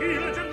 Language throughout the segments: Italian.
玉乐针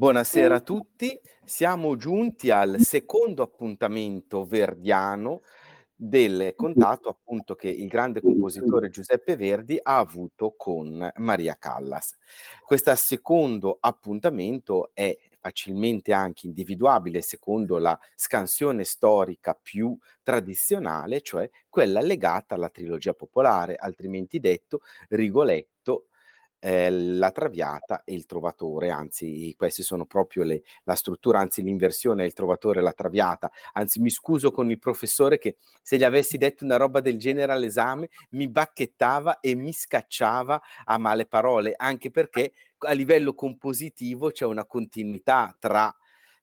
Buonasera a tutti, siamo giunti al secondo appuntamento verdiano del contatto appunto che il grande compositore Giuseppe Verdi ha avuto con Maria Callas. Questo secondo appuntamento è facilmente anche individuabile secondo la scansione storica più tradizionale, cioè quella legata alla trilogia popolare, altrimenti detto Rigoletto eh, la Traviata e il Trovatore, anzi questi sono proprio le, la struttura, anzi l'inversione è il Trovatore e la Traviata, anzi mi scuso con il professore che se gli avessi detto una roba del genere all'esame mi bacchettava e mi scacciava a male parole, anche perché a livello compositivo c'è una continuità tra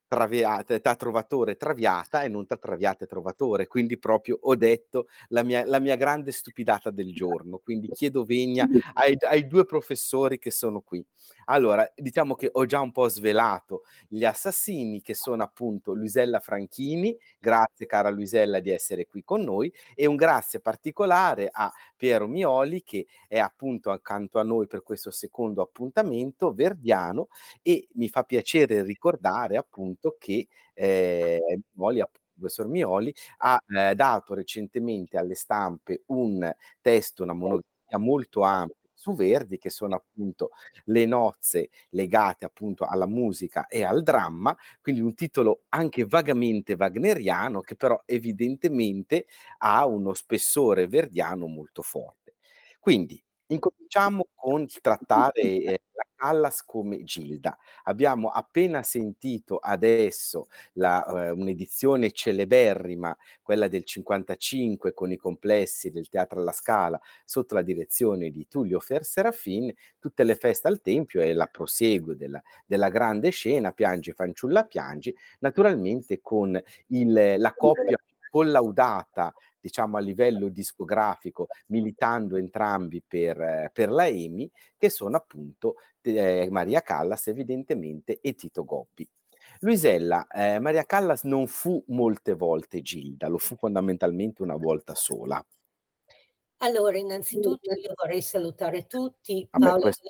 traviata, tra trovatore traviata e non tra traviata e trovatore. Quindi proprio ho detto la mia, la mia grande stupidata del giorno. Quindi chiedo vegna ai, ai, due professori che sono qui. Allora, diciamo che ho già un po' svelato gli assassini che sono appunto Luisella Franchini, grazie cara Luisella di essere qui con noi e un grazie particolare a Piero Mioli che è appunto accanto a noi per questo secondo appuntamento verdiano e mi fa piacere ricordare appunto che eh, Mioli appunto professor Mioli, ha eh, dato recentemente alle stampe un testo, una monografia molto ampia Verdi, che sono appunto le nozze legate appunto alla musica e al dramma, quindi un titolo anche vagamente wagneriano che però evidentemente ha uno spessore verdiano molto forte. Quindi incominciamo con trattare eh, la Callas come Gilda. Abbiamo appena sentito adesso la, eh, un'edizione celeberrima, quella del 55 con i complessi del Teatro alla Scala sotto la direzione di Tullio Fer Serafin, tutte le feste al Tempio e la proseguo della, della grande scena, Piangi fanciulla piangi, naturalmente con il, la coppia collaudata diciamo a livello discografico, militando entrambi per, per la EMI, che sono appunto eh, Maria Callas evidentemente e Tito Gobbi. Luisella, eh, Maria Callas non fu molte volte Gilda, lo fu fondamentalmente una volta sola. Allora, innanzitutto io vorrei salutare tutti, Paolo questo...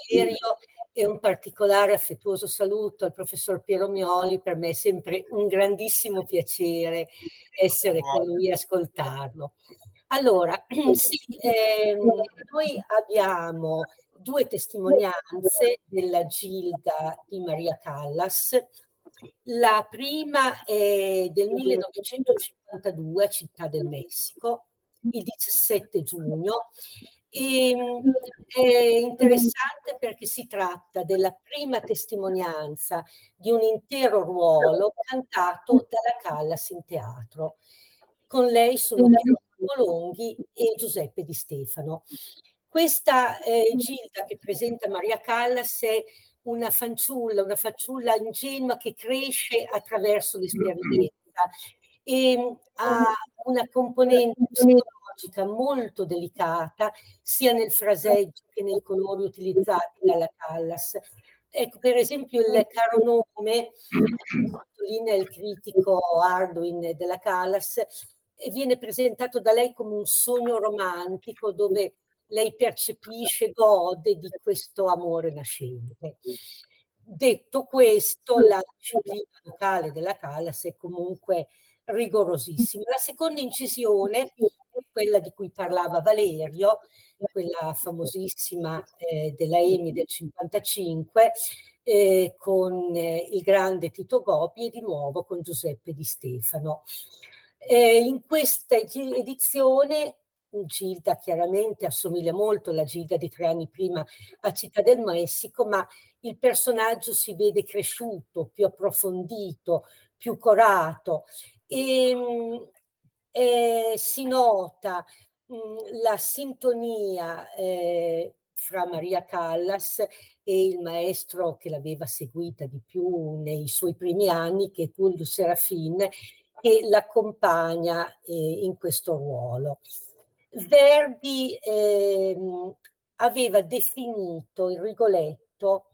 E un particolare affettuoso saluto al professor Piero Mioli, per me è sempre un grandissimo piacere essere con lui e ascoltarlo. Allora, sì, eh, noi abbiamo due testimonianze della Gilda di Maria Callas. La prima è del 1952 a Città del Messico, il 17 giugno, e, è interessante perché si tratta della prima testimonianza di un intero ruolo cantato dalla Callas in teatro. Con lei sono Piero Longhi e Giuseppe Di Stefano. Questa eh, Gilda che presenta Maria Callas è una fanciulla, una fanciulla ingenua che cresce attraverso l'esperienza e ehm, ha una componente logica molto delicata sia nel fraseggio che nei colori utilizzati dalla Callas. Ecco, per esempio il caro nome, sottolinea il critico Arduin della Callas, viene presentato da lei come un sogno romantico dove lei percepisce, gode di questo amore nascente. Detto questo, la disciplina vocale della Callas è comunque rigorosissima. La seconda incisione quella di cui parlava Valerio, quella famosissima eh, della EMI del 55, eh, con eh, il grande Tito Gobi e di nuovo con Giuseppe Di Stefano. Eh, in questa edizione Gilda chiaramente assomiglia molto alla Gilda di tre anni prima a Città del Messico, ma il personaggio si vede cresciuto, più approfondito, più corato e ehm, eh, si nota mh, mhmm, la sintonia eh, fra Maria Callas e il maestro che l'aveva seguita di più nei suoi primi anni, che è Tullio Serafin, che l'accompagna eh, in questo ruolo. Verdi eh, aveva definito il Rigoletto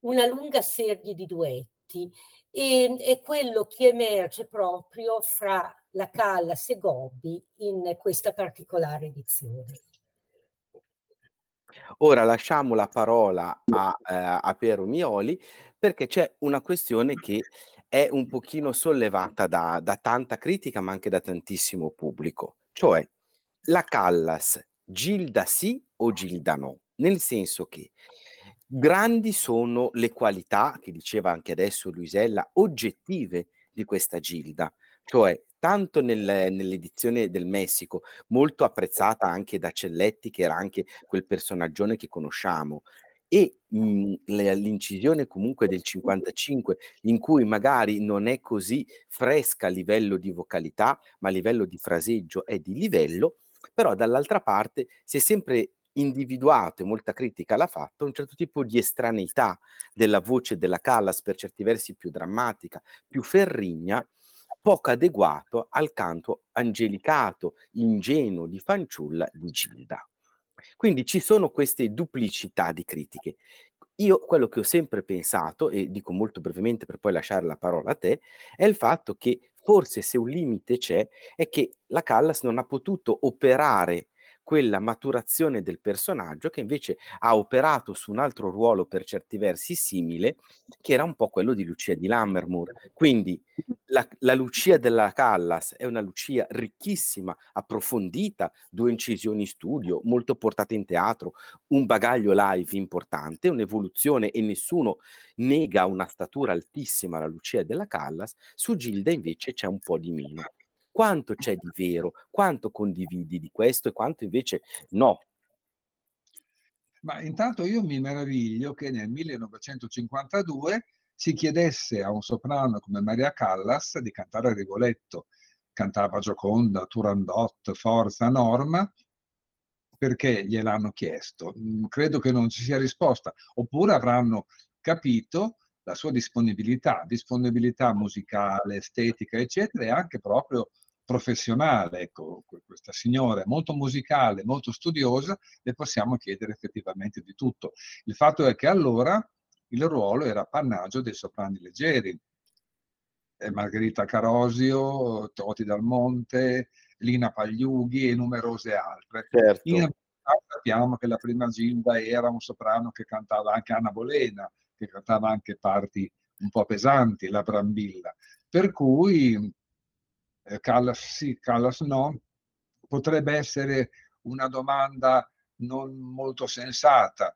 una lunga serie di duetti e è quello che emerge proprio fra la Callas e Gobbi in questa particolare edizione. Ora lasciamo la parola a, eh, a Piero Mioli perché c'è una questione che è un pochino sollevata da, da tanta critica, ma anche da tantissimo pubblico, cioè la Callas Gilda sì o Gilda no? Nel senso che grandi sono le qualità, che diceva anche adesso Luisella, oggettive di questa Gilda, cioè tanto nel, nell'edizione del Messico, molto apprezzata anche da Celletti, che era anche quel personaggione che conosciamo, e mh, l'incisione comunque del 55, in cui magari non è così fresca a livello di vocalità, ma a livello di fraseggio è di livello, però dall'altra parte si è sempre individuato, e molta critica l'ha fatto, un certo tipo di estraneità della voce della Callas, per certi versi più drammatica, più ferrigna, poco adeguato al canto angelicato, ingenuo di fanciulla di Gilda. Quindi ci sono queste duplicità di critiche. Io quello che ho sempre pensato, e dico molto brevemente per poi lasciare la parola a te, è il fatto che forse se un limite c'è, è che la Callas non ha potuto operare quella maturazione del personaggio che invece ha operato su un altro ruolo per certi versi simile, che era un po' quello di Lucia di Lammermoor. Quindi la, la Lucia della Callas è una Lucia ricchissima, approfondita, due incisioni in studio, molto portata in teatro, un bagaglio live importante, un'evoluzione e nessuno nega una statura altissima alla Lucia della Callas, su Gilda invece c'è un po' di meno. Quanto c'è di vero? Quanto condividi di questo e quanto invece no? Ma intanto io mi meraviglio che nel 1952 si chiedesse a un soprano come Maria Callas di cantare Rigoletto. Cantava Gioconda, Turandot, Forza, Norma, perché gliel'hanno chiesto. Mm, credo che non ci sia risposta, oppure avranno capito la sua disponibilità, disponibilità musicale, estetica, eccetera, e anche proprio professionale, ecco, questa signora è molto musicale, molto studiosa, le possiamo chiedere effettivamente di tutto. Il fatto è che allora il ruolo era appannaggio dei soprani leggeri. Eh, Margherita Carosio, Toti Dal Monte, Lina Pagliughi e numerose altre. Certo. In sappiamo che la prima Gilda era un soprano che cantava anche Anna Bolena, che cantava anche parti un po' pesanti, la Brambilla. Per cui eh, Callas sì, Callas no, potrebbe essere una domanda non molto sensata.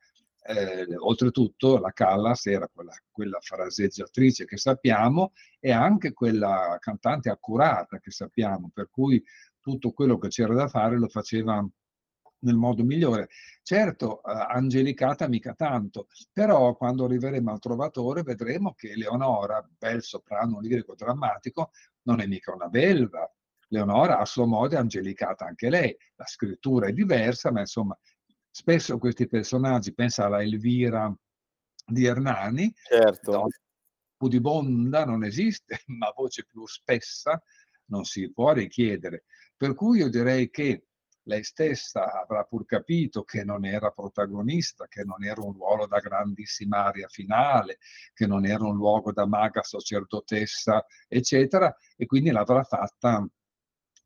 Eh, oltretutto la Callas era quella, quella fraseggiatrice che sappiamo e anche quella cantante accurata che sappiamo, per cui tutto quello che c'era da fare lo faceva nel modo migliore. Certo, eh, Angelicata mica tanto, però quando arriveremo al Trovatore vedremo che Leonora, bel soprano lirico drammatico, non è mica una belva. Leonora a suo modo è angelicata anche lei. La scrittura è diversa, ma insomma, spesso questi personaggi, pensa alla Elvira di Hernani, certo. pudibonda non esiste, ma voce più spessa non si può richiedere. Per cui io direi che lei stessa avrà pur capito che non era protagonista, che non era un ruolo da grandissima aria finale, che non era un luogo da maga sacerdotessa, eccetera, e quindi l'avrà fatta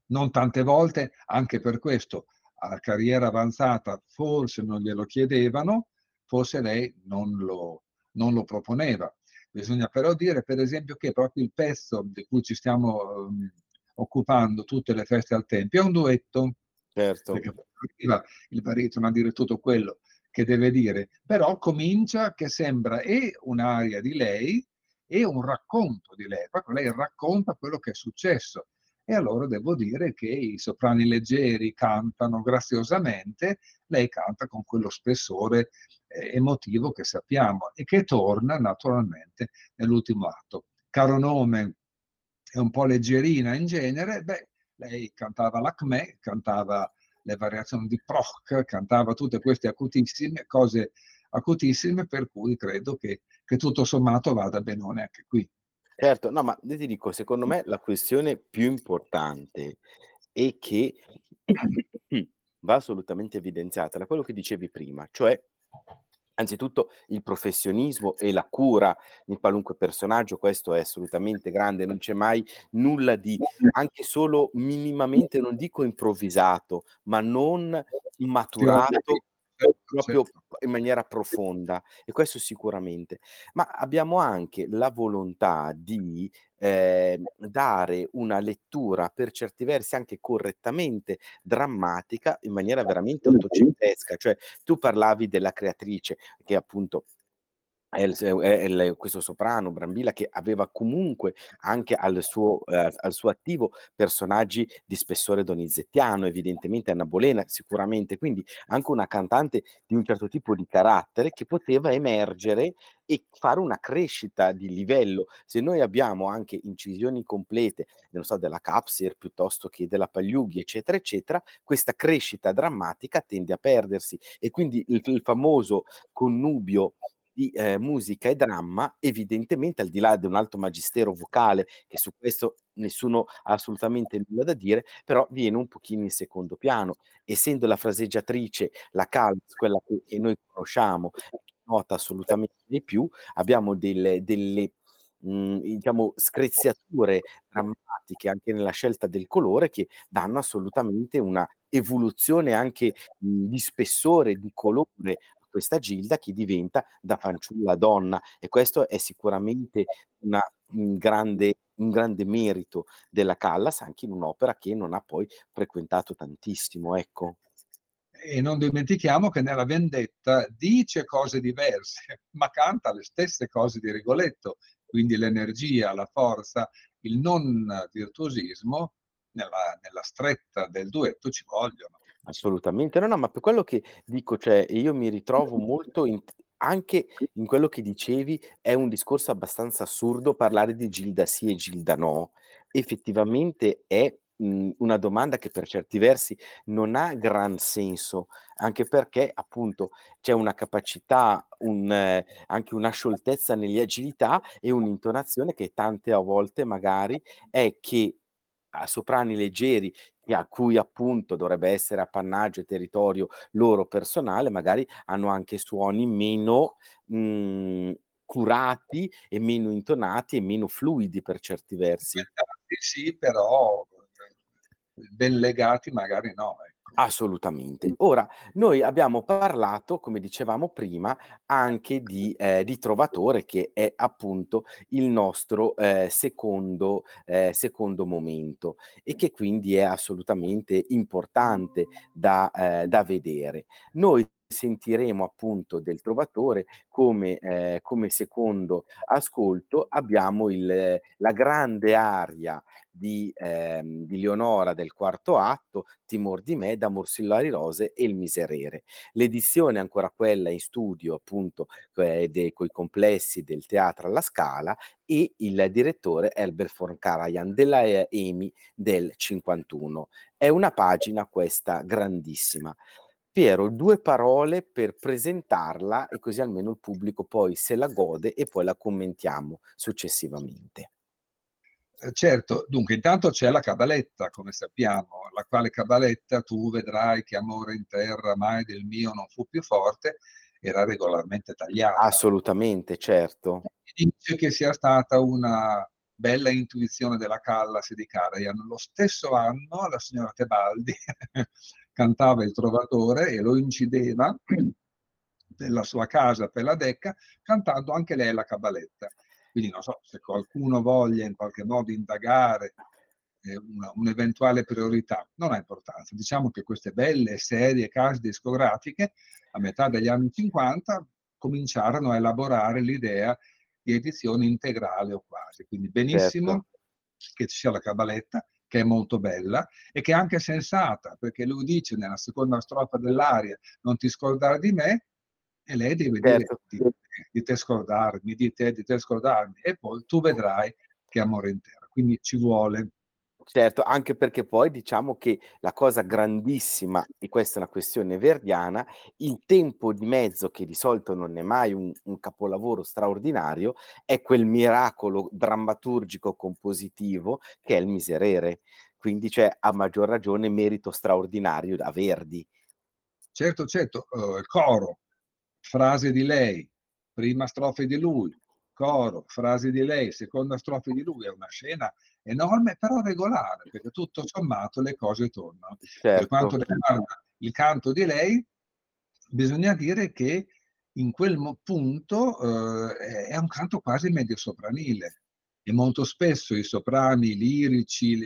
non tante volte, anche per questo, a carriera avanzata forse non glielo chiedevano, forse lei non lo, non lo proponeva. Bisogna però dire, per esempio, che proprio il pezzo di cui ci stiamo um, occupando tutte le feste al Tempio è un duetto Certo. Il baritono a dire tutto quello che deve dire, però comincia che sembra e un'aria di lei e un racconto di lei, proprio lei racconta quello che è successo. E allora devo dire che i soprani leggeri cantano graziosamente, lei canta con quello spessore eh, emotivo che sappiamo e che torna naturalmente nell'ultimo atto. Caro nome è un po' leggerina in genere, beh, lei cantava l'Acme, cantava le variazioni di Proch, cantava tutte queste acutissime cose acutissime, per cui credo che, che tutto sommato vada benone anche qui. Certo, no, ma io ti dico, secondo me la questione più importante è che va assolutamente evidenziata da quello che dicevi prima, cioè anzitutto il professionismo e la cura di qualunque personaggio, questo è assolutamente grande, non c'è mai nulla di anche solo minimamente, non dico improvvisato, ma non maturato proprio certo. in maniera profonda e questo sicuramente. Ma abbiamo anche la volontà di eh, dare una lettura per certi versi anche correttamente drammatica in maniera veramente ottocentesca, cioè tu parlavi della creatrice che appunto è il, è il, questo soprano Brambilla che aveva comunque anche al suo, eh, al suo attivo personaggi di spessore donizettiano, evidentemente Anna Bolena, sicuramente, quindi anche una cantante di un certo tipo di carattere che poteva emergere e fare una crescita di livello. Se noi abbiamo anche incisioni complete, non so, della Capsir piuttosto che della Pagliughi, eccetera, eccetera, questa crescita drammatica tende a perdersi e quindi il, il famoso connubio di eh, musica e dramma, evidentemente al di là di un alto magistero vocale, che su questo nessuno ha assolutamente nulla da dire, però viene un pochino in secondo piano. Essendo la fraseggiatrice, la Calmas, quella che, che noi conosciamo, nota assolutamente di più, abbiamo delle, delle mh, diciamo, screziature drammatiche anche nella scelta del colore che danno assolutamente una evoluzione anche mh, di spessore, di colore questa Gilda che diventa da fanciulla donna e questo è sicuramente una, un, grande, un grande merito della Callas anche in un'opera che non ha poi frequentato tantissimo. Ecco. E non dimentichiamo che nella vendetta dice cose diverse, ma canta le stesse cose di Rigoletto, quindi l'energia, la forza, il non virtuosismo nella, nella stretta del duetto ci vogliono. Assolutamente. No, no, ma per quello che dico, cioè io mi ritrovo molto in anche in quello che dicevi, è un discorso abbastanza assurdo parlare di Gilda sì e Gilda no. Effettivamente è, mhmm, una domanda che per certi versi non ha gran senso, anche perché appunto c'è una capacità, un anche una scioltezza nelle agilità e un'intonazione che tante a volte magari è che a soprani leggeri a cui appunto dovrebbe essere appannaggio e territorio loro personale, magari hanno anche suoni meno mh, curati e meno intonati e meno fluidi per certi versi. Sì, però ben legati magari no. Assolutamente. Ora, noi abbiamo parlato, come dicevamo prima, anche di, eh, di Trovatore, che è appunto il nostro eh, secondo, eh, secondo momento e che quindi è assolutamente importante da, eh, da vedere. Noi sentiremo appunto del Trovatore come, eh, come secondo ascolto abbiamo il, la grande aria di, ehm, di Leonora del quarto atto, Timor di me, da Morsillari Rose e il Miserere. L'edizione ancora quella in studio appunto eh, con i complessi del teatro alla Scala e il direttore Elbert von Karajan della EMI del 51. È una pagina questa grandissima. Piero, due parole per presentarla e così almeno il pubblico poi se la gode e poi la commentiamo successivamente. Eh, certo, dunque intanto c'è la cabaletta, come sappiamo, la quale cabaletta tu vedrai che amore in terra mai del mio non fu più forte, era regolarmente tagliata. Assolutamente, certo. Dice che sia stata una bella intuizione della Callas e di Karajan. Lo stesso anno la signora Tebaldi cantava il Trovatore e lo incideva nella sua casa per la Decca, cantando anche lei la cabaletta. Quindi non so se qualcuno voglia in qualche modo indagare eh, una, un'eventuale priorità, non ha importanza. Diciamo che queste belle, serie case discografiche a metà degli anni 50 cominciarono a elaborare l'idea di edizione integrale o quasi. Quindi benissimo certo. che ci sia la cabaletta, che è molto bella e che è anche sensata, perché lui dice nella seconda strofa dell'aria non ti scordare di me e lei deve certo. dire di, di, te scordarmi, di te, di te scordarmi e poi tu vedrai che amore intero. Quindi ci vuole Certo, anche perché poi diciamo che la cosa grandissima, e questa è una questione verdiana, il tempo di mezzo, che di solito non è mai un, un capolavoro straordinario, è quel miracolo drammaturgico compositivo che è il miserere. Quindi c'è a maggior ragione merito straordinario da Verdi. Certo, certo, uh, coro, frase di lei, prima strofe di lui, coro, frase di lei, seconda strofe di lui, è una scena enorme, però regolare, perché tutto sommato le cose tornano. Certo. Per quanto riguarda il canto di lei, bisogna dire che in quel punto eh, è un canto quasi medio sopranile e molto spesso i soprani lirici,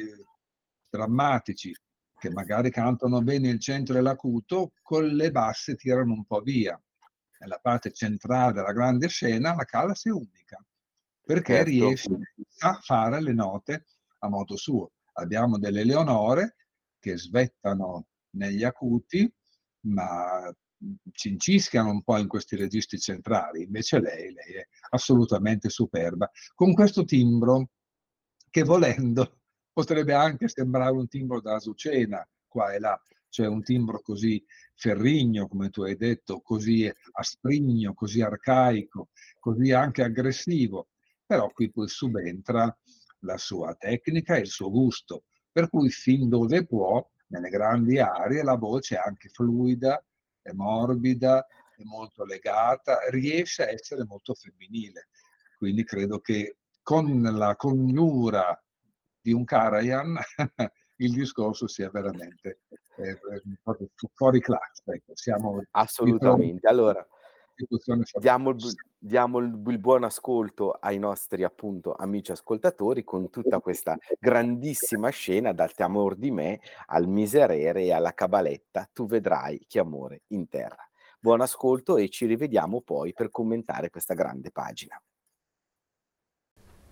drammatici, che magari cantano bene il centro e l'acuto, con le basse tirano un po' via. Nella parte centrale della grande scena la Callas è unica, perché certo. riesce a fare le note a modo suo. Abbiamo delle Leonore che svettano negli acuti, ma cincischiano un po' in questi registri centrali, invece lei, lei è assolutamente superba, con questo timbro che volendo potrebbe anche sembrare un timbro da azucena qua e là, cioè un timbro così ferrigno, come tu hai detto, così asprigno, così arcaico, così anche aggressivo, però qui poi subentra la sua tecnica e il suo gusto, per cui fin dove può, nelle grandi aree, la voce è anche fluida, è morbida, è molto legata, riesce a essere molto femminile. Quindi credo che con la congiura di un Karajan il discorso sia veramente eh, fuori classe. Ecco, siamo Assolutamente. Allora, diamo, il, diamo il, il, buon ascolto ai nostri appunto amici ascoltatori con tutta questa grandissima scena dal Te amor di me al miserere e alla cabaletta Tu vedrai che amore in terra. Buon ascolto e ci rivediamo poi per commentare questa grande pagina.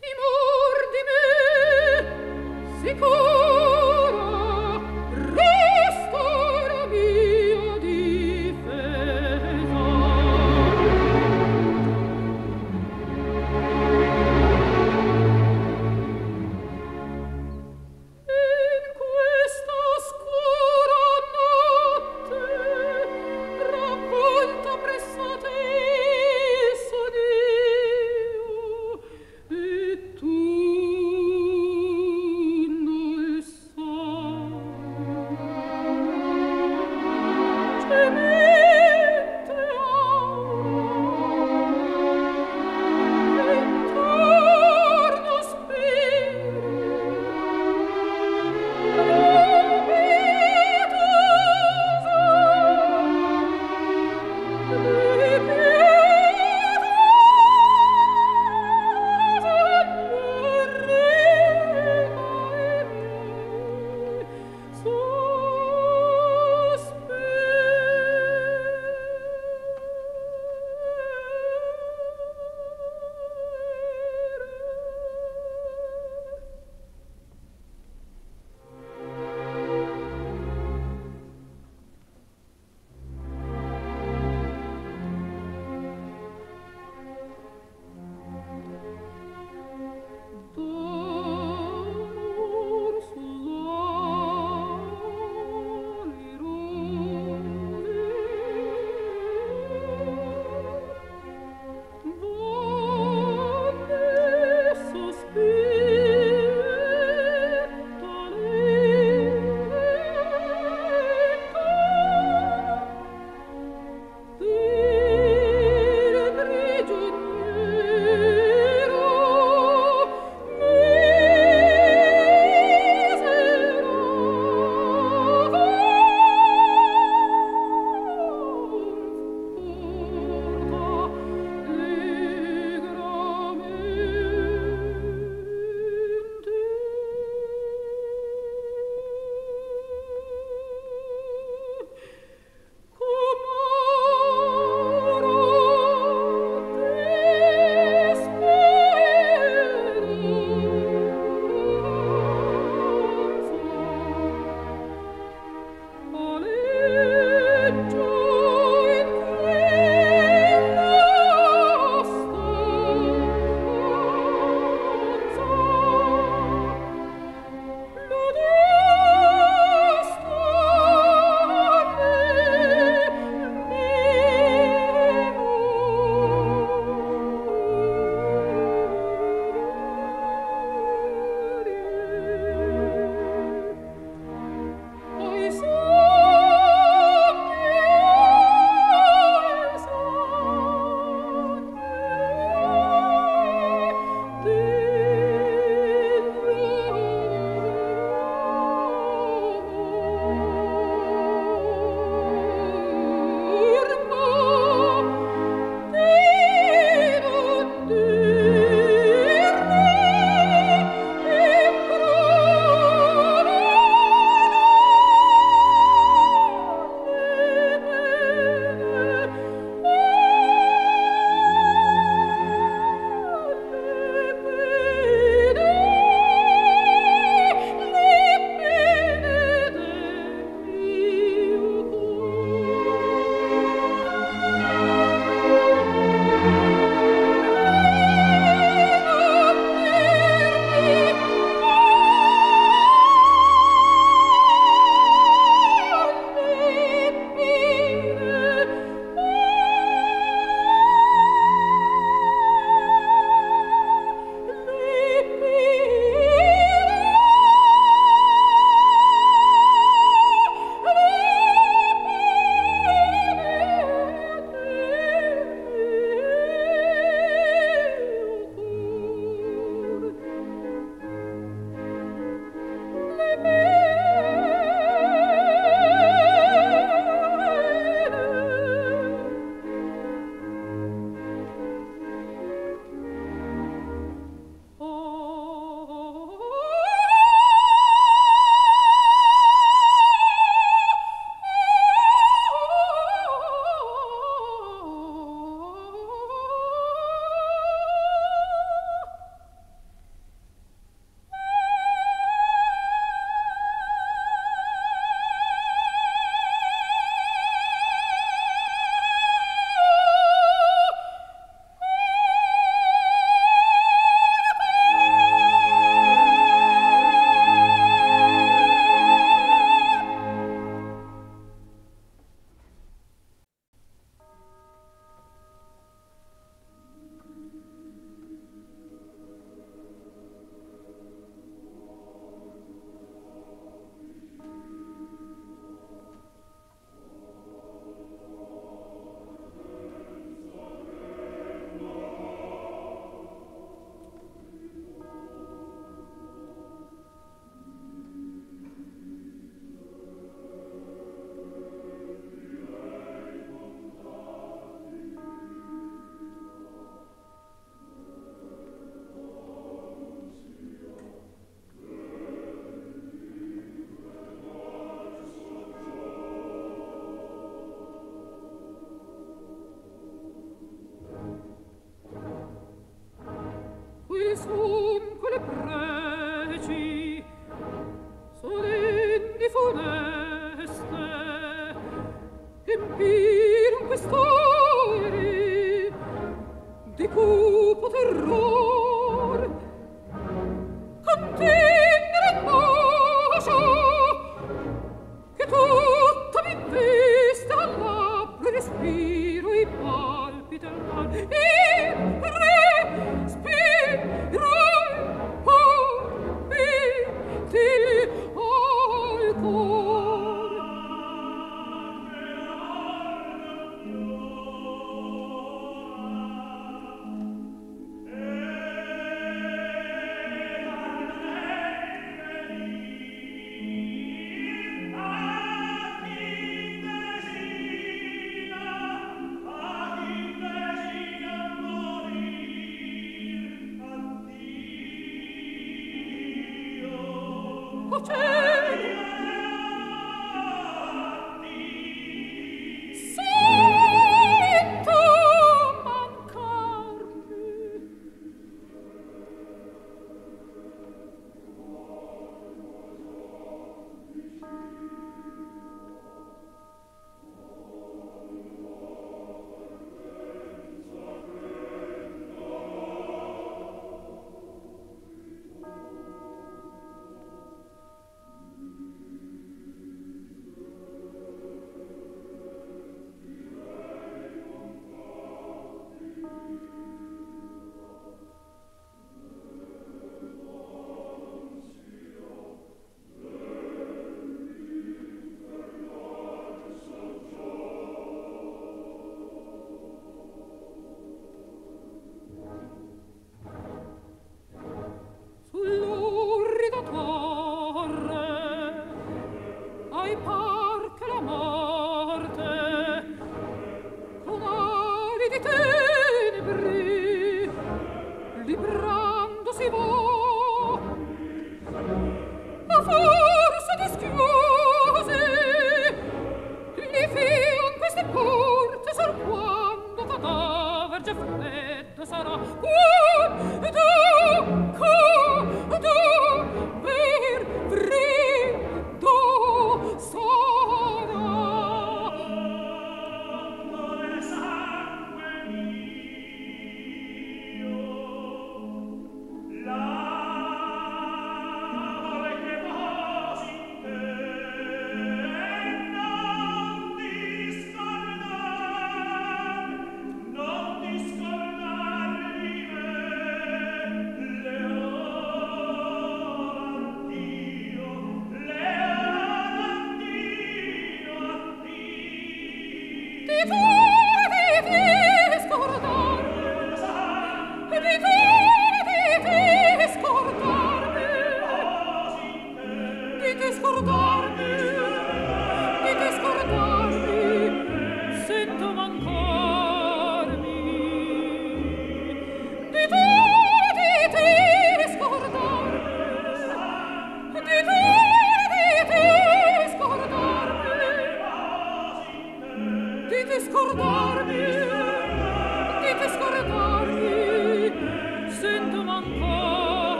Timor di me, sicuro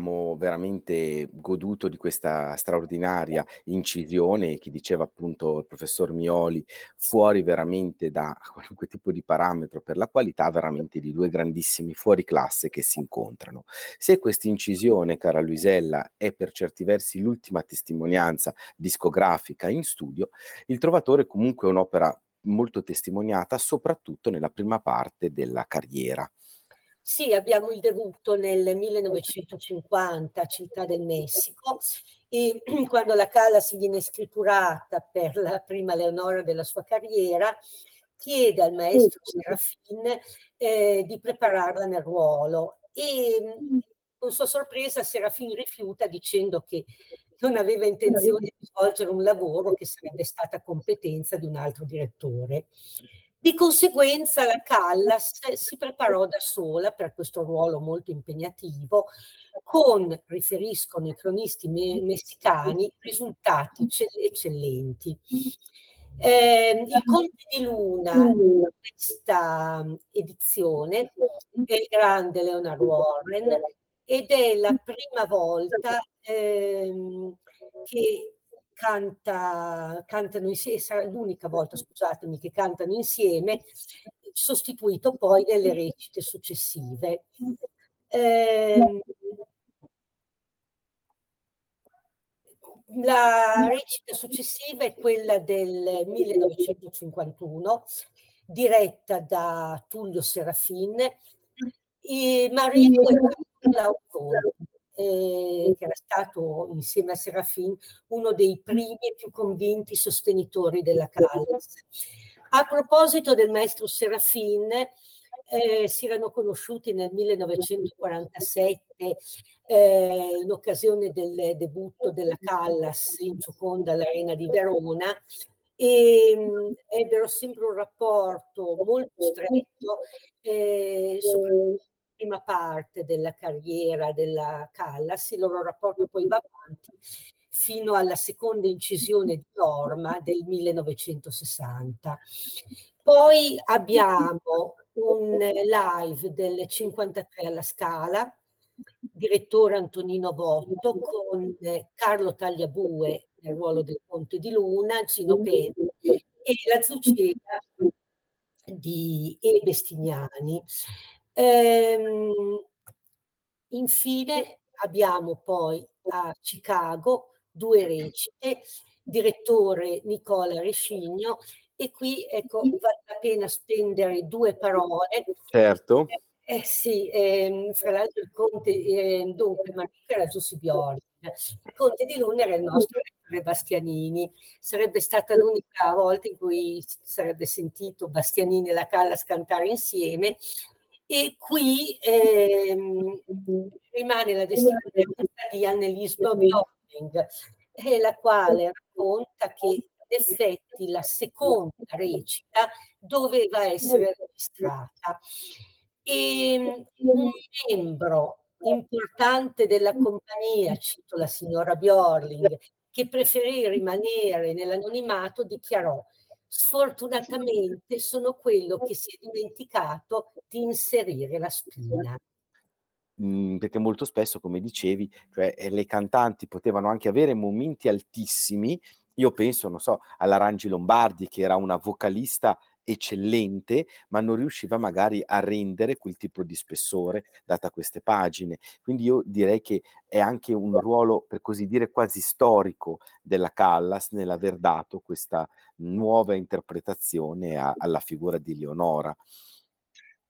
abbiamo veramente goduto di questa straordinaria incisione, chi diceva appunto il professor Mioli, fuori veramente da qualunque tipo di parametro per la qualità veramente di due grandissimi fuori classe che si incontrano. Se questa incisione, cara Luisella, è per certi versi l'ultima testimonianza discografica in studio, Il Trovatore comunque è un'opera molto testimoniata soprattutto nella prima parte della carriera. Sì, abbiamo il debutto nel 1950 a Città del Messico e quando la Callas viene scritturata per la prima Leonora della sua carriera, chiede al maestro Serafin eh, di prepararla nel ruolo. E con sua sorpresa Serafin rifiuta dicendo che non aveva intenzione di svolgere un lavoro che sarebbe stata competenza di un altro direttore. Di conseguenza la Callas si preparò da sola per questo ruolo molto impegnativo, con, riferiscono i cronisti me- messicani, risultati eccellenti. Eh, I Conti di Luna, questa edizione, è il grande Leonard Warren ed è la prima volta ehm, che canta, cantano insieme, sarà l'unica volta, scusatemi, che cantano insieme, sostituito poi nelle recite successive. Eh, la recita successiva è quella del 1951, diretta da Tullio Serafin, e Marino è l'autore eh, che era stato insieme a Serafin uno dei primi e più convinti sostenitori della Callas. A proposito del maestro Serafin, eh, si erano conosciuti nel 1947 eh, in occasione del debutto della Callas in Gioconda all'Arena di Verona e ebbero sempre un rapporto molto stretto, eh, soprattutto prima parte della carriera della Callas, il loro rapporto poi va avanti fino alla seconda incisione di Norma del 1960. Poi abbiamo un live del 53 alla Scala, direttore Antonino Botto, con Carlo Tagliabue nel ruolo del Conte di Luna, Gino Pena e la Zucchera di E. Bestignani. Ehm, infine abbiamo poi a Chicago due recite, direttore Nicola Rescigno e qui ecco vale la pena spendere due parole. Certo. Eh, eh sì, eh, fra l'altro il conte, eh, dunque Marco era Giussi Biorgi, il conte di Luna era il nostro re Bastianini, sarebbe stata l'unica volta in cui si sarebbe sentito Bastianini e la Callas cantare insieme, e qui ehm, rimane la destinazione di Annelise Bobling, la quale racconta che in effetti la seconda recita doveva essere registrata. E ehm, un membro importante della compagnia, cito la signora Bjorling, che preferì rimanere nell'anonimato, dichiarò Sfortunatamente sono quello che si è dimenticato di inserire la spina. Mm, perché molto spesso, come dicevi, cioè, eh, le cantanti potevano anche avere momenti altissimi. Io penso, non so, alla Rangi Lombardi, che era una vocalista eccellente, ma non riusciva magari a rendere quel tipo di spessore data queste pagine. Quindi io direi che è anche un ruolo, per così dire, quasi storico della Callas nell'aver dato questa nuova interpretazione a, alla figura di Leonora.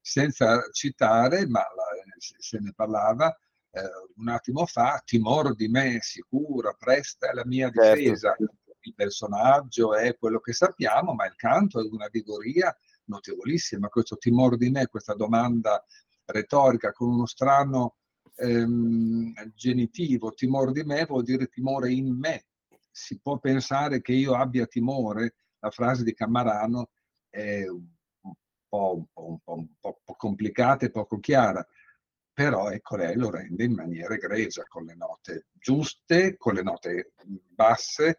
Senza citare, ma la, se ne parlava, eh, un attimo fa, timor di me, sicura, presta è la mia certo. difesa. Certo il personaggio è quello che sappiamo, ma il canto è una vigoria notevolissima. Questo timore di me, questa domanda retorica con uno strano ehm, genitivo, timore di me vuol dire timore in me. Si può pensare che io abbia timore, la frase di Camarano è un po', un po', un po', un po complicata e poco chiara, però ecco lei lo rende in maniera egregia, con le note giuste, con le note basse,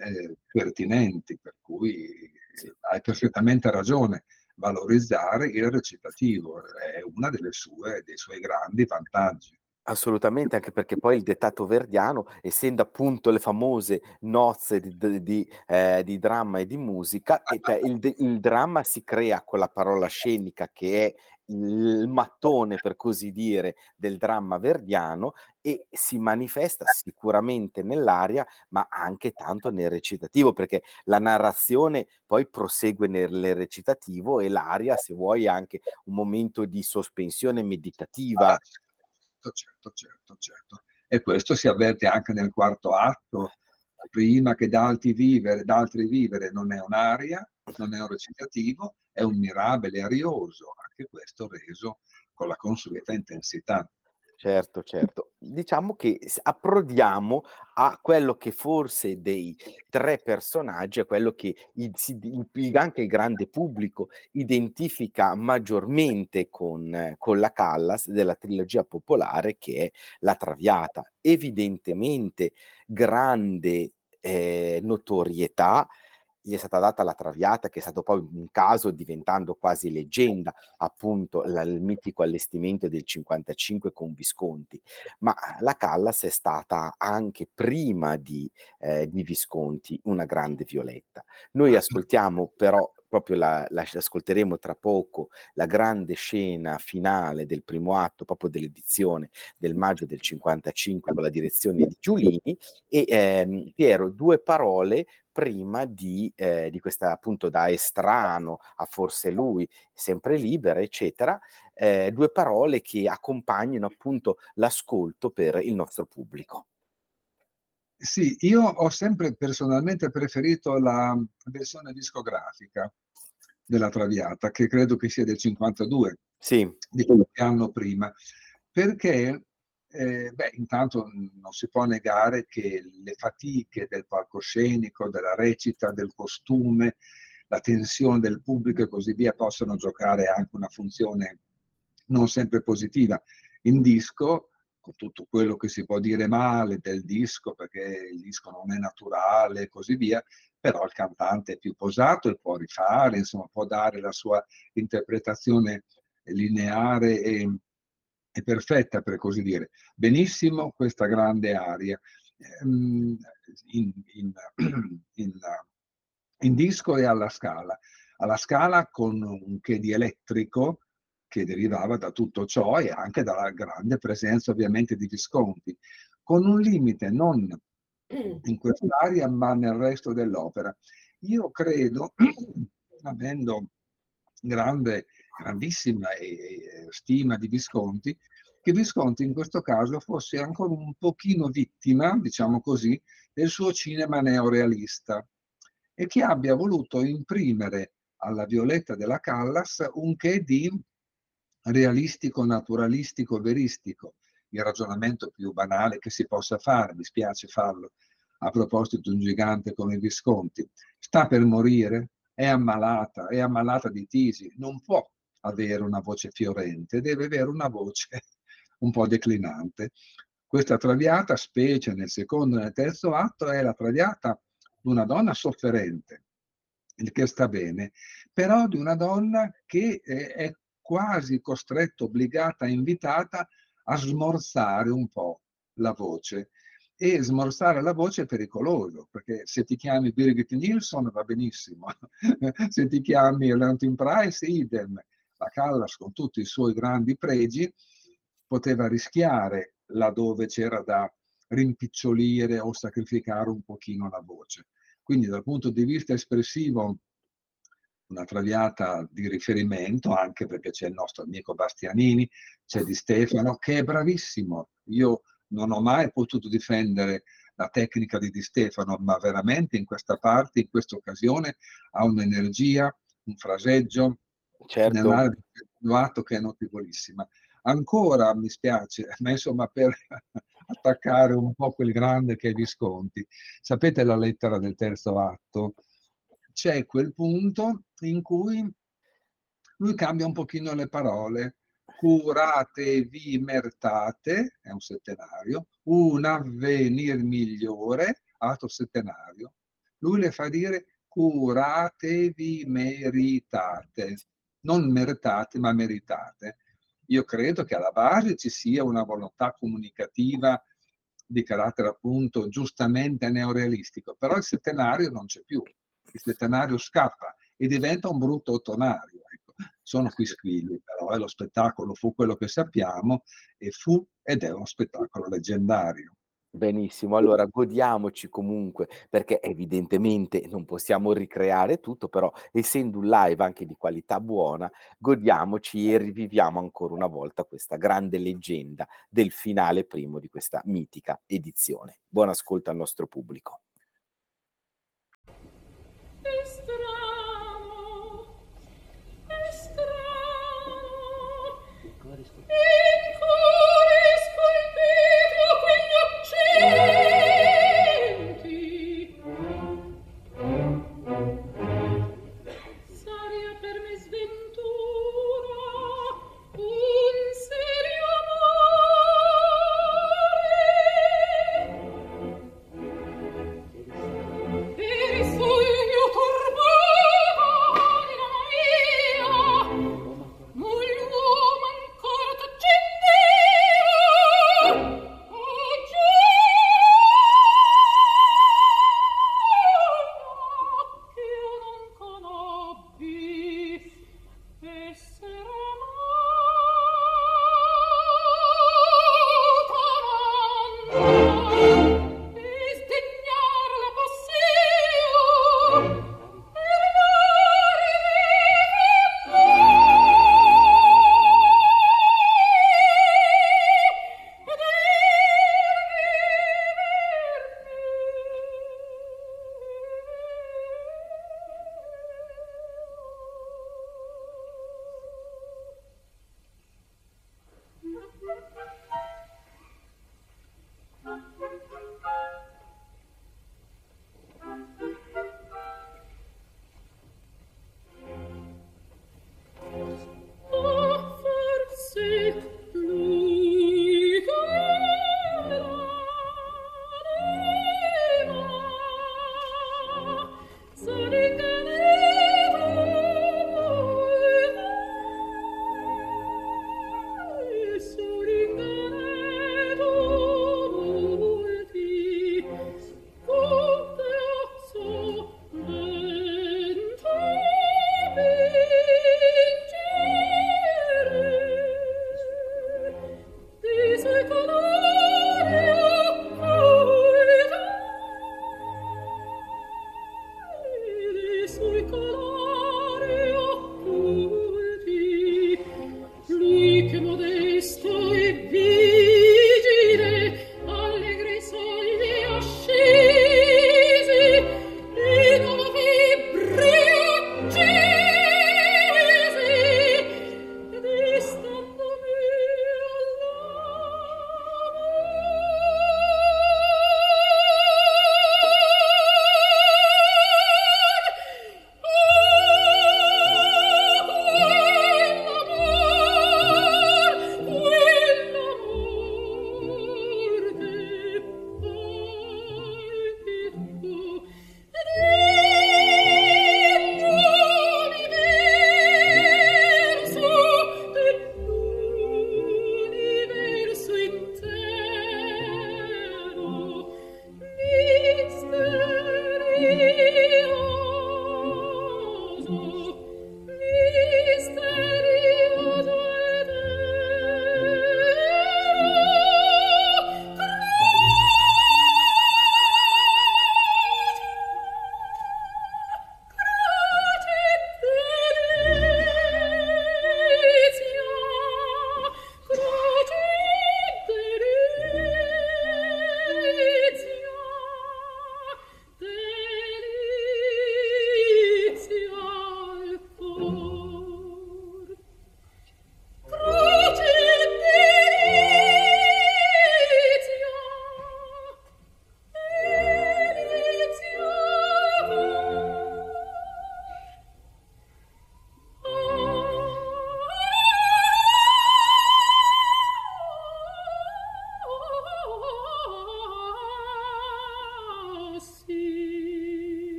eh, pertinenti, per cui hai perfettamente ragione. Valorizzare il recitativo è uno dei suoi grandi vantaggi. Assolutamente, anche perché poi il dettato verdiano, essendo appunto le famose nozze di, di, eh, di dramma e di musica, e cioè il, il, dramma si crea con la parola scenica che è il mattone, per così dire, del dramma verdiano e si manifesta sicuramente nell'aria, ma anche tanto nel recitativo, perché la narrazione poi prosegue nel recitativo e l'aria, se vuoi, è anche un momento di sospensione meditativa. Certo, certo, certo, certo. E questo si avverte anche nel quarto atto, prima che d'altri vivere, d'altri vivere non è un'aria, non è un recitativo, è un mirabile arioso, anche questo reso con la consueta intensità. Certo, certo. diciamo che approdiamo a quello che forse dei tre personaggi è quello che il, anche il grande pubblico identifica maggiormente con, con la Callas della trilogia popolare che è La Traviata. Evidentemente grande eh, notorietà, gli è stata data la Traviata, che è stato poi un caso diventando quasi leggenda, appunto la, il mitico allestimento del 55 con Visconti, ma la Callas è stata anche prima di, eh, di Visconti una grande Violetta. Noi ascoltiamo però proprio la, la, ascolteremo tra poco la grande scena finale del primo atto proprio dell'edizione del maggio del 55 con la direzione di Giulini e ehm, Piero due parole prima di, eh, di questa appunto da estrano a forse lui sempre libera eccetera eh, due parole che accompagnino appunto l'ascolto per il nostro pubblico sì, io ho sempre personalmente preferito la versione discografica della Traviata, che credo che sia del 52, sì. di qualche anno prima, perché eh, beh, intanto non si può negare che le fatiche del palcoscenico, della recita, del costume, la tensione del pubblico e così via possono giocare anche una funzione non sempre positiva. In disco con tutto quello che si può dire male del disco, perché il disco non è naturale e così via, però il cantante è più posato e può rifare, insomma, può dare la sua interpretazione lineare e, e perfetta, per così dire. Benissimo questa grande aria. Ehm, in, in, in, in disco e alla scala. Alla scala con un che di elettrico, che derivava da tutto ciò e anche dalla grande presenza ovviamente di Visconti, con un limite non in quest'area ma nel resto dell'opera. Io credo, avendo grande, grandissima e, e stima di Visconti, che Visconti in questo caso fosse ancora un pochino vittima, diciamo così, del suo cinema neorealista e che abbia voluto imprimere alla Violetta della Callas un che di realistico, naturalistico, veristico, il ragionamento più banale che si possa fare, mi spiace farlo a proposito di un gigante come Visconti, sta per morire, è ammalata, è ammalata di tisi, non può avere una voce fiorente, deve avere una voce un po' declinante. Questa traviata, specie nel secondo e nel terzo atto, è la traviata di una donna sofferente, il che sta bene, però di una donna che è quasi costretta, obbligata, invitata a smorzare un po' la voce. E smorzare la voce è pericoloso, perché se ti chiami Birgit Nilsson va benissimo, se ti chiami Leontin Price, idem. La Callas, con tutti i suoi grandi pregi, poteva rischiare laddove c'era da rimpicciolire o sacrificare un pochino la voce. Quindi dal punto di vista espressivo una traviata di riferimento, anche perché c'è il nostro amico Bastianini, c'è Di Stefano, che è bravissimo. Io non ho mai potuto difendere la tecnica di Di Stefano, ma veramente in questa parte, in questa occasione, ha un'energia, un fraseggio, certo. nell'atto che è notevolissima. Ancora mi spiace, ma insomma per attaccare un po' quel grande che è Visconti, sapete la lettera del terzo atto? c'è quel punto in cui lui cambia un pochino le parole. Curatevi mertate, è un settenario, un avvenir migliore, altro settenario. Lui le fa dire curatevi meritate, non meritate ma meritate. Io credo che alla base ci sia una volontà comunicativa di carattere appunto giustamente neorealistico, però il settenario non c'è più il settenario scappa e diventa un brutto ottonario. Ecco. Sono qui squilli, però eh, lo spettacolo fu quello che sappiamo e fu ed è uno spettacolo leggendario. Benissimo, allora godiamoci comunque, perché evidentemente non possiamo ricreare tutto, però essendo un live anche di qualità buona, godiamoci e riviviamo ancora una volta questa grande leggenda del finale primo di questa mitica edizione. Buon ascolto al nostro pubblico. Cuore scolpite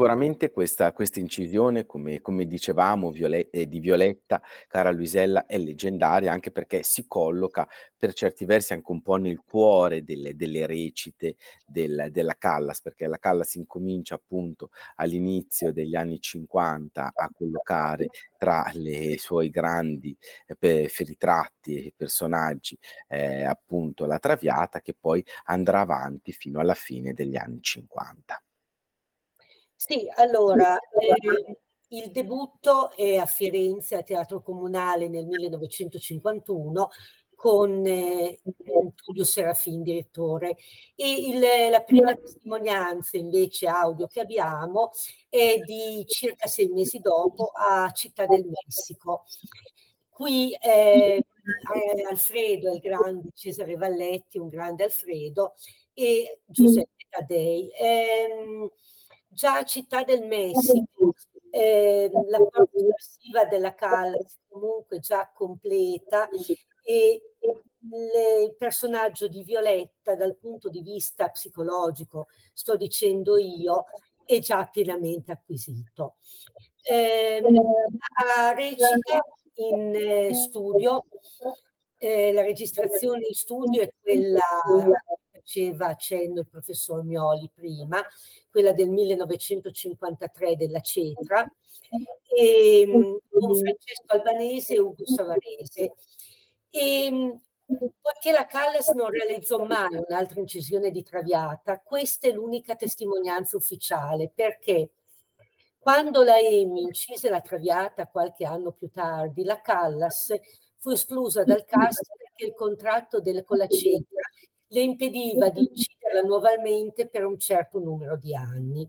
Sicuramente questa, questa incisione, come, come dicevamo, Viole- eh, di Violetta, cara Luisella, è leggendaria anche perché si colloca per certi versi anche un po' nel cuore delle, delle recite del, della Callas, perché la Callas incomincia appunto all'inizio degli anni 50 a collocare tra i suoi grandi eh, ritratti e personaggi eh, appunto la Traviata che poi andrà avanti fino alla fine degli anni 50. Sì, allora, eh, il debutto è a Firenze, al Teatro Comunale nel 1951, con eh, Tullio Serafin, direttore. E il, la prima testimonianza invece audio che abbiamo è di circa sei mesi dopo a Città del Messico. Qui eh, Alfredo è il grande Cesare Valletti, un grande Alfredo, e Giuseppe Taddei. Eh, già Città del Messico eh, la parte successiva della Callas comunque già completa e il personaggio di Violetta dal punto di vista psicologico, sto dicendo io, è già pienamente acquisito. Eh, a recita in eh, studio, eh, la registrazione in studio è quella faceva accenno il professor Mioli prima, quella del 1953 della Cetra, e, ehm, con Francesco Albanese e Ugo Savarese. E, ehm, poiché la Callas non realizzò mai un'altra incisione di Traviata, questa è l'unica testimonianza ufficiale, perché quando la Emi incise la Traviata qualche anno più tardi, la Callas fu esclusa dal cast perché il contratto del, con la Cetra le impediva di inciderla nuovamente per un certo numero di anni.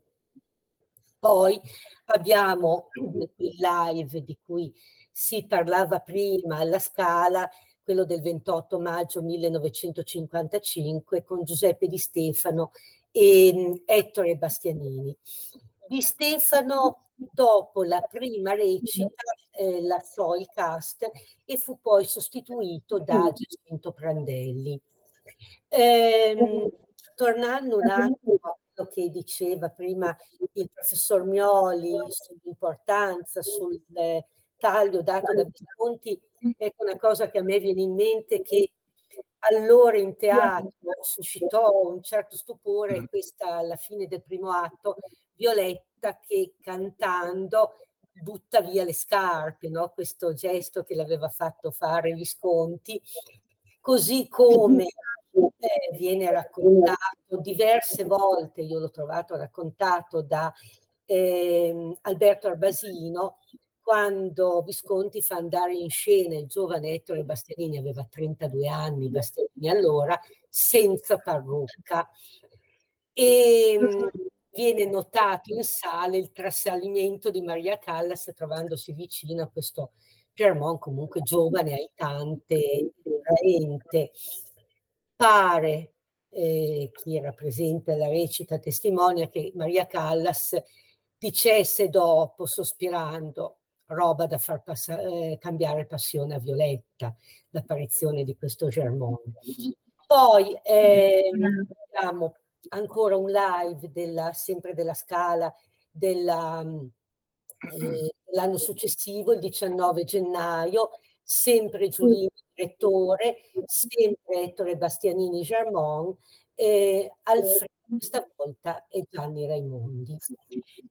Poi abbiamo il live di cui si parlava prima alla Scala, quello del 28 maggio 1955 con Giuseppe Di Stefano e mm, Ettore Bastianini. Di Stefano dopo la prima recita eh, lasciò il cast e fu poi sostituito da Giacinto Prandelli. Eh, tornando un attimo a quello che diceva prima il professor Mioli sull'importanza, sul eh, taglio dato da Visconti, ecco una cosa che a me viene in mente che allora in teatro suscitò un certo stupore questa alla fine del primo atto Violetta che cantando butta via le scarpe, no? questo gesto che l'aveva fatto fare Visconti, così come eh, viene raccontato diverse volte, io l'ho trovato raccontato da eh, Alberto Arbasino, quando Visconti fa andare in scena il giovane Ettore Bastianini, aveva 32 anni, Bastianini allora, senza parrucca. E mm, viene notato in sala il trasalimento di Maria Callas trovandosi vicino a questo Germont comunque giovane, aitante, traente pare, eh, chi rappresenta la recita testimonia, che Maria Callas dicesse dopo, sospirando, roba da far passare, eh, cambiare passione a Violetta, l'apparizione di questo Germone. Poi eh, abbiamo ancora un live della, sempre della Scala della, eh, l'anno successivo, il 19 gennaio, sempre Giulino direttore, sempre Ettore Bastianini Germont, eh, Alfredo questa volta è Gianni Raimondi.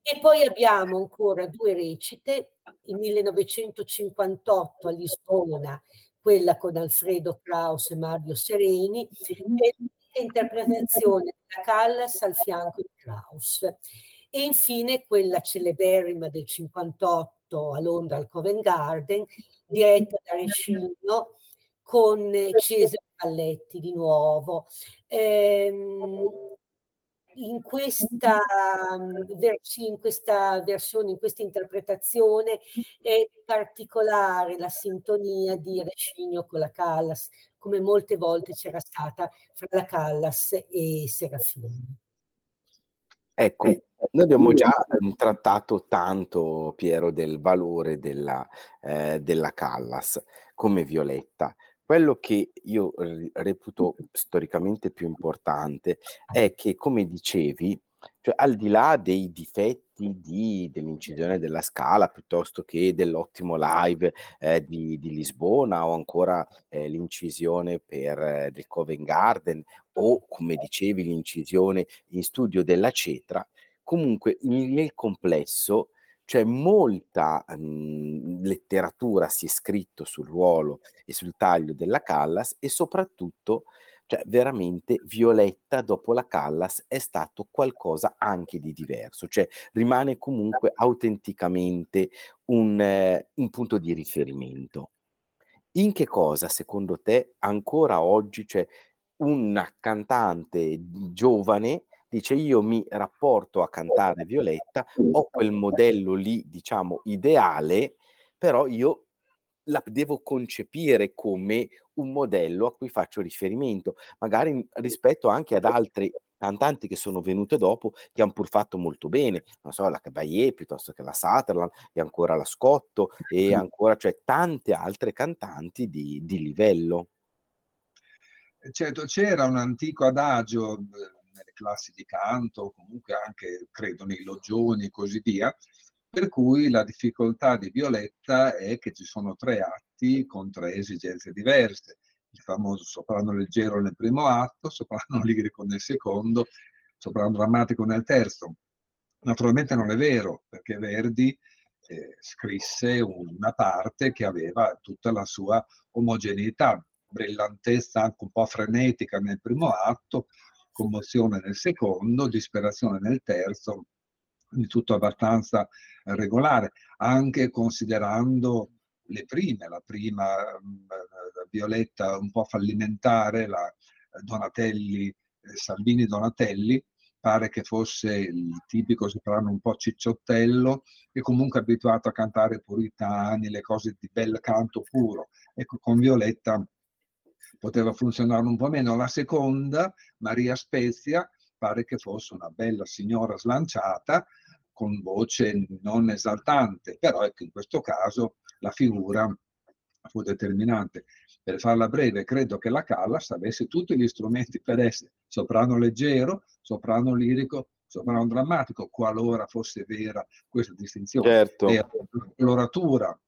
E poi abbiamo ancora due recite, il 1958 a Lisbona, quella con Alfredo Kraus e Mario Sereni, e l'interpretazione della Callas al fianco di Kraus. E infine quella celeberrima del 58 a Londra al Covent Garden, diretta da Rescino con Cesare Palletti di nuovo. Ehm, in questa, in questa versione, in questa interpretazione è particolare la sintonia di Rescigno con la Callas, come molte volte c'era stata fra la Callas e Serafini. Ecco, noi abbiamo già ehm, trattato tanto, Piero, del valore della, eh, della Callas come Violetta. Quello che io reputo storicamente più importante è che, come dicevi, cioè, al di là dei difetti di, dell'incisione della Scala piuttosto che dell'ottimo live eh, di, di, Lisbona o ancora eh, l'incisione per eh, del Covent Garden o come dicevi l'incisione in studio della Cetra, comunque nel complesso c'è molta mh, letteratura si è scritto sul ruolo e sul taglio della Callas e soprattutto cioè veramente Violetta dopo la Callas è stato qualcosa anche di diverso, cioè rimane comunque autenticamente un, eh, un punto di riferimento. In che cosa secondo te ancora oggi c'è cioè, una cantante giovane dice io mi rapporto a cantare Violetta, ho quel modello lì, diciamo, ideale, però io la devo concepire come un modello a cui faccio riferimento, magari rispetto anche ad altri cantanti che sono venute dopo che hanno pur fatto molto bene, non so, la Caballé piuttosto che la Sutherland e ancora la Scotto e ancora, cioè tante altre cantanti di, di livello. Certo, c'era un antico adagio nelle classi di canto, comunque anche credo nei loggioni e così via, per cui la difficoltà di Violetta è che ci sono tre atti con tre esigenze diverse. Il famoso soprano leggero nel primo atto, soprano lirico nel secondo, soprano drammatico nel terzo. Naturalmente non è vero, perché Verdi eh, scrisse una parte che aveva tutta la sua omogeneità, brillantezza anche un po' frenetica nel primo atto, commozione nel secondo, disperazione nel terzo, quindi tutto abbastanza regolare, anche considerando le prime, la prima Violetta un po' fallimentare, la eh, Donatelli, eh, Salvini Donatelli, pare che fosse il tipico soprano un po' cicciottello e comunque abituato a cantare puritani, le cose di bel canto puro. Ecco, con Violetta poteva funzionare un po' meno. La seconda, Maria Spezia, pare che fosse una bella signora slanciata, con voce non esaltante, però ecco, in questo caso la figura fu determinante. Per farla breve, credo che la Callas avesse tutti gli strumenti per essere soprano leggero, soprano lirico, soprano drammatico, qualora fosse vera questa distinzione. Certo. l'oratura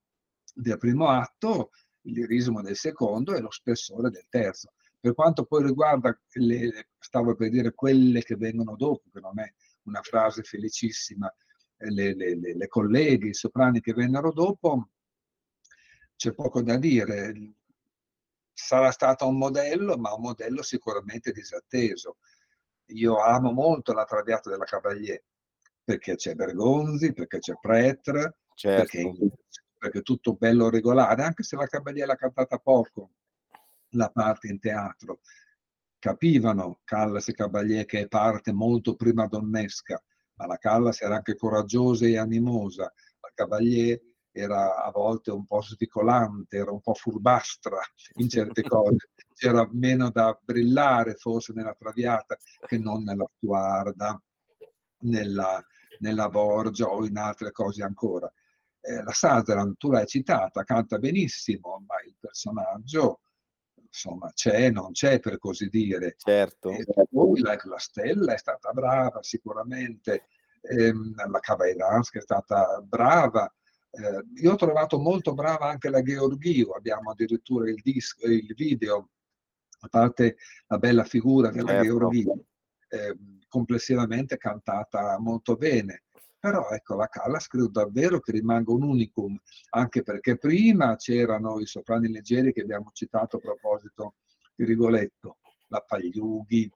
del primo atto, il lirismo del secondo e lo spessore del terzo. Per quanto poi riguarda, le, stavo per dire, quelle che vengono dopo, che non è una frase felicissima, eh, le, le, le colleghe, i soprani che vennero dopo, c'è poco da dire. Sarà stato un modello, ma un modello sicuramente disatteso. Io amo molto la Traviata della Cavalier, perché c'è Bergonzi, perché c'è Pretre, certo. perché, perché, è tutto bello regolare, anche se la Cavalier l'ha cantata poco, la parte in teatro capivano Callas e Cavalier che è parte molto prima donnesca, ma la Callas era anche coraggiosa e animosa, la Cavalier era a volte un po' svicolante, era un po' furbastra in certe cose, c'era meno da brillare forse nella Traviata che non nella Stuarda, nella, nella Borgia o in altre cose ancora. Eh, la Sutherland, tu l'hai citata, canta benissimo, ma il personaggio insomma c'è, non c'è per così dire. Certo. E poi la, la, Stella è stata brava sicuramente, ehm, la Cavairans che è stata brava. Eh, io ho trovato molto brava anche la Gheorghio, abbiamo addirittura il, disco, il video, a parte la bella figura della certo. Gheorghio, eh, complessivamente cantata molto bene però ecco la Callas credo davvero che rimanga un unicum, anche perché prima c'erano i soprani leggeri che abbiamo citato a proposito di Rigoletto, la Pagliughi,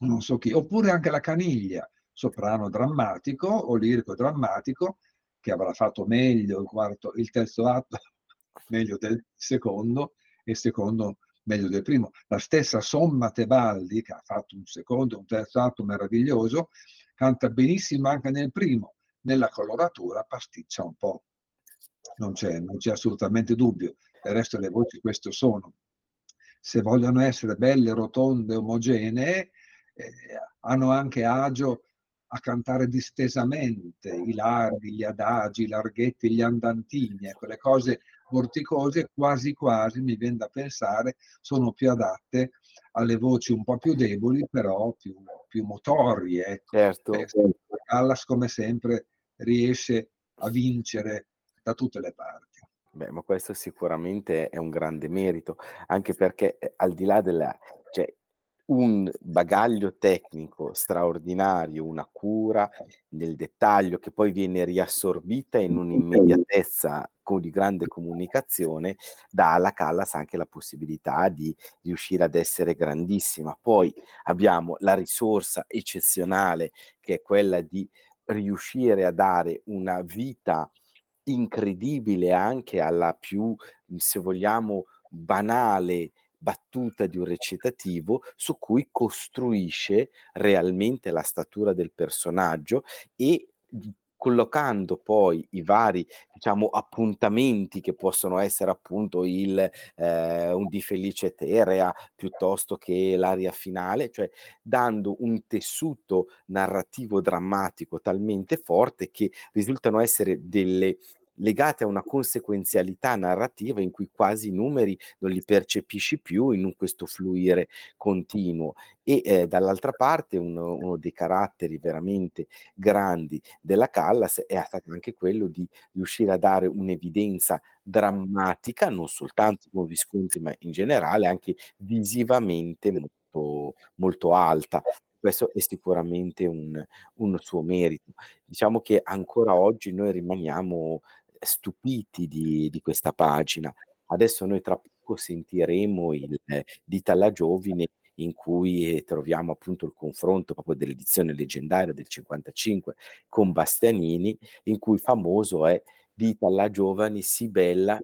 non so chi, oppure anche la Caniglia, soprano drammatico o lirico drammatico, che avrà fatto meglio il, quarto, il terzo atto, meglio del secondo, e secondo meglio del primo. La stessa Somma Tebaldi, che ha fatto un secondo e un terzo atto meraviglioso, canta benissimo anche nel primo, nella coloratura pasticcia un po'. Non c'è, non c'è assolutamente dubbio. Il resto le voci questo sono. Se vogliono essere belle, rotonde, omogenee, eh, hanno anche agio a cantare distesamente i larghi, gli adagi, i larghetti, gli andantini, ecco, le cose vorticose quasi quasi, mi viene da pensare, sono più adatte alle voci un po' più deboli, però più, più motorie. Ecco. Certo. Eh, Callas, come sempre, riesce a vincere da tutte le parti. Beh, ma questo sicuramente è un grande merito, anche perché eh, al di là della, cioè, un bagaglio tecnico straordinario, una cura nel dettaglio che poi viene riassorbita in un'immediatezza di grande comunicazione, dà alla Callas anche la possibilità di riuscire ad essere grandissima. Poi abbiamo la risorsa eccezionale che è quella di riuscire a dare una vita incredibile anche alla più, se vogliamo, banale battuta di un recitativo su cui costruisce realmente la statura del personaggio e collocando poi i vari diciamo appuntamenti che possono essere appunto il eh, un di felice eterea piuttosto che l'aria finale cioè dando un tessuto narrativo drammatico talmente forte che risultano essere delle legate a una conseguenzialità narrativa in cui quasi i numeri non li percepisci più in questo fluire continuo e eh, dall'altra parte uno, uno, dei caratteri veramente grandi della Callas è stato anche quello di riuscire a dare un'evidenza drammatica non soltanto con Visconti ma in generale anche visivamente molto, molto alta questo è sicuramente un, un suo merito. Diciamo che ancora oggi noi rimaniamo stupiti di, di questa pagina. Adesso noi tra poco sentiremo il Dita alla Giovine in cui troviamo appunto il confronto proprio dell'edizione leggendaria del 55 con Bastianini, in cui famoso è Dita alla Giovane, si bella,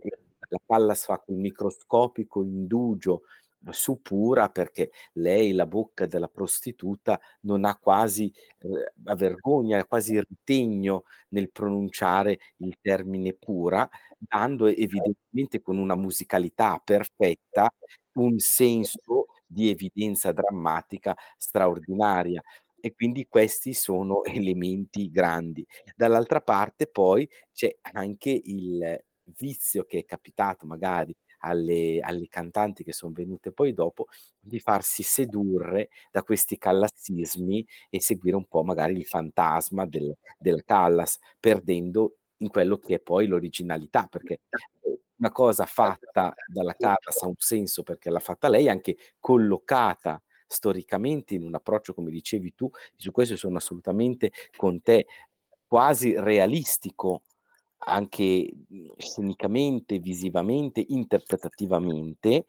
la palla fa quel microscopico indugio su pura perché lei, la bocca della prostituta, non ha quasi eh, vergogna, quasi ritegno nel pronunciare il termine pura, dando evidentemente con una musicalità perfetta un senso di evidenza drammatica straordinaria. E quindi questi sono elementi grandi. Dall'altra parte poi c'è anche il vizio che è capitato magari alle, alle cantanti che sono venute poi dopo, di farsi sedurre da questi callassismi e seguire un po' magari il fantasma del, del Callas, perdendo in quello che è poi l'originalità, perché una cosa fatta dalla Callas ha un senso perché l'ha fatta lei, anche collocata storicamente in un approccio, come dicevi tu, su questo sono assolutamente con te, quasi realistico anche mhmm, scenicamente, visivamente, interpretativamente,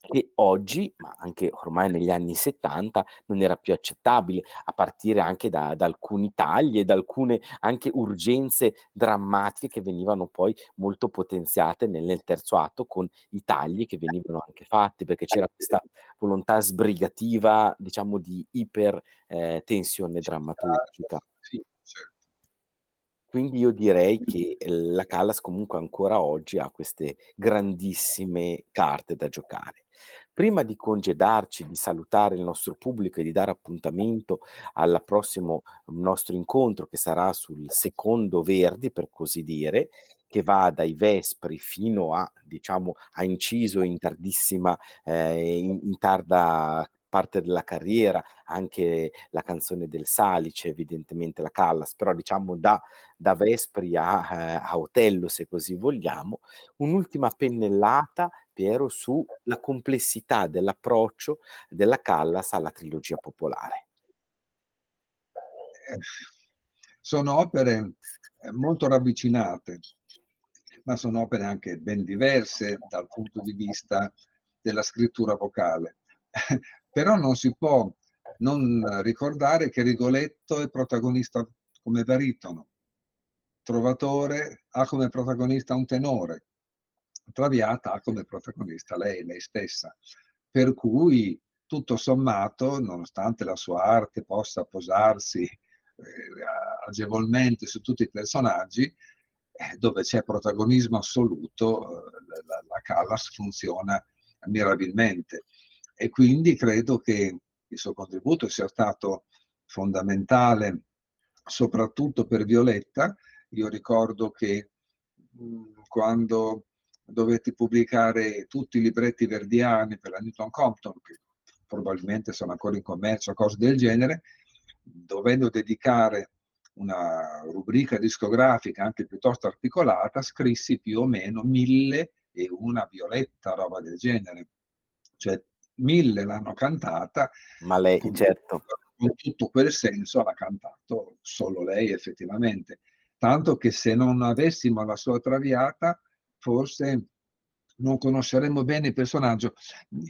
che oggi, ma anche ormai negli anni 70, non era più accettabile, a partire anche da, da alcuni tagli e da alcune anche urgenze drammatiche che venivano poi molto potenziate nel, nel terzo atto con i tagli che venivano anche fatti, perché c'era questa volontà sbrigativa, diciamo, di ipertensione eh, drammaturgica. Sì, certo. Quindi io direi che la Callas comunque ancora oggi ha queste grandissime carte da giocare. Prima di congedarci, di salutare il nostro pubblico e di dare appuntamento al prossimo nostro incontro che sarà sul secondo Verdi, per così dire, che va dai Vespri fino a, diciamo, a inciso in tardissima, eh, in, in tarda parte della carriera, anche la canzone del Salice, evidentemente la Callas, però diciamo da, da Vespri a, eh, a Otello, se così vogliamo, un'ultima pennellata, Piero, sulla complessità dell'approccio della Callas alla trilogia popolare. Eh, sono opere eh, molto ravvicinate, ma sono opere anche ben diverse dal punto di vista della scrittura vocale. Però non si può non ricordare che Rigoletto è protagonista come baritono, Trovatore ha come protagonista un tenore, Traviata ha come protagonista lei, lei stessa. Per cui, tutto sommato, nonostante la sua arte possa posarsi eh, agevolmente su tutti i personaggi, eh, dove c'è protagonismo assoluto, eh, la, la Callas funziona mirabilmente e quindi credo che il suo contributo sia stato fondamentale soprattutto per Violetta. Io ricordo che mh, quando dovetti pubblicare tutti i libretti verdiani per la Newton Compton, che probabilmente sono ancora in commercio, cose del genere, dovendo dedicare una rubrica discografica anche piuttosto articolata, scrissi più o meno mille e una violetta, roba del genere. Cioè mille l'hanno cantata. Ma lei, con, certo. Con tutto quel senso l'ha cantato solo lei effettivamente. Tanto che se non avessimo la sua traviata, forse non conosceremo bene il personaggio.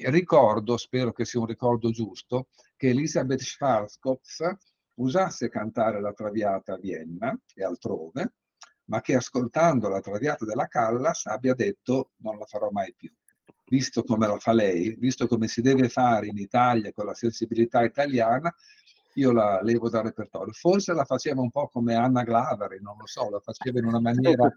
Ricordo, spero che sia un ricordo giusto, che Elisabeth Schwarzkopf usasse cantare la Traviata a Vienna e altrove, ma che ascoltando la Traviata della Callas abbia detto non la farò mai più. Visto come la fa lei, visto come si deve fare in Italia con la sensibilità italiana, io la levo dal repertorio. Forse la faceva un po' come Anna Glaveri, non lo so, la faceva in una maniera un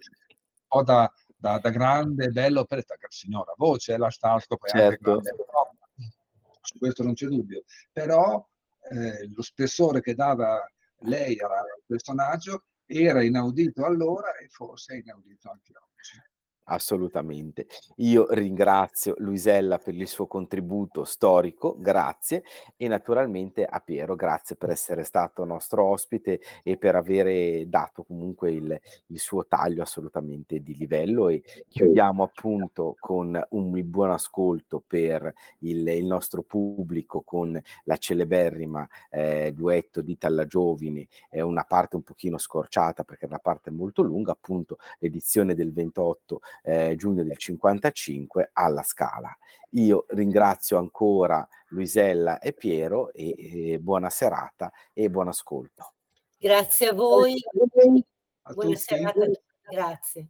po' da, da, da grande, bello operetta, signora voce, eh, la Starsco poi certo. anche grande, su questo non c'è dubbio, però eh, lo spessore che dava lei al personaggio era inaudito allora e forse è inaudito anche oggi. Assolutamente. Io ringrazio Luisella per il suo contributo storico, grazie, e naturalmente a Piero, grazie per essere stato nostro ospite e per avere dato comunque il, il suo taglio assolutamente di livello e chiudiamo appunto con un buon ascolto per il, il nostro pubblico con la celeberrima eh, duetto di Talla Giovine, è una parte un pochino scorciata perché è una parte molto lunga, appunto l'edizione del 28 eh, giugno del 55 alla Scala. Io ringrazio ancora Luisella e Piero e, e buona serata e buon ascolto. Grazie a voi. Buona serata. Grazie.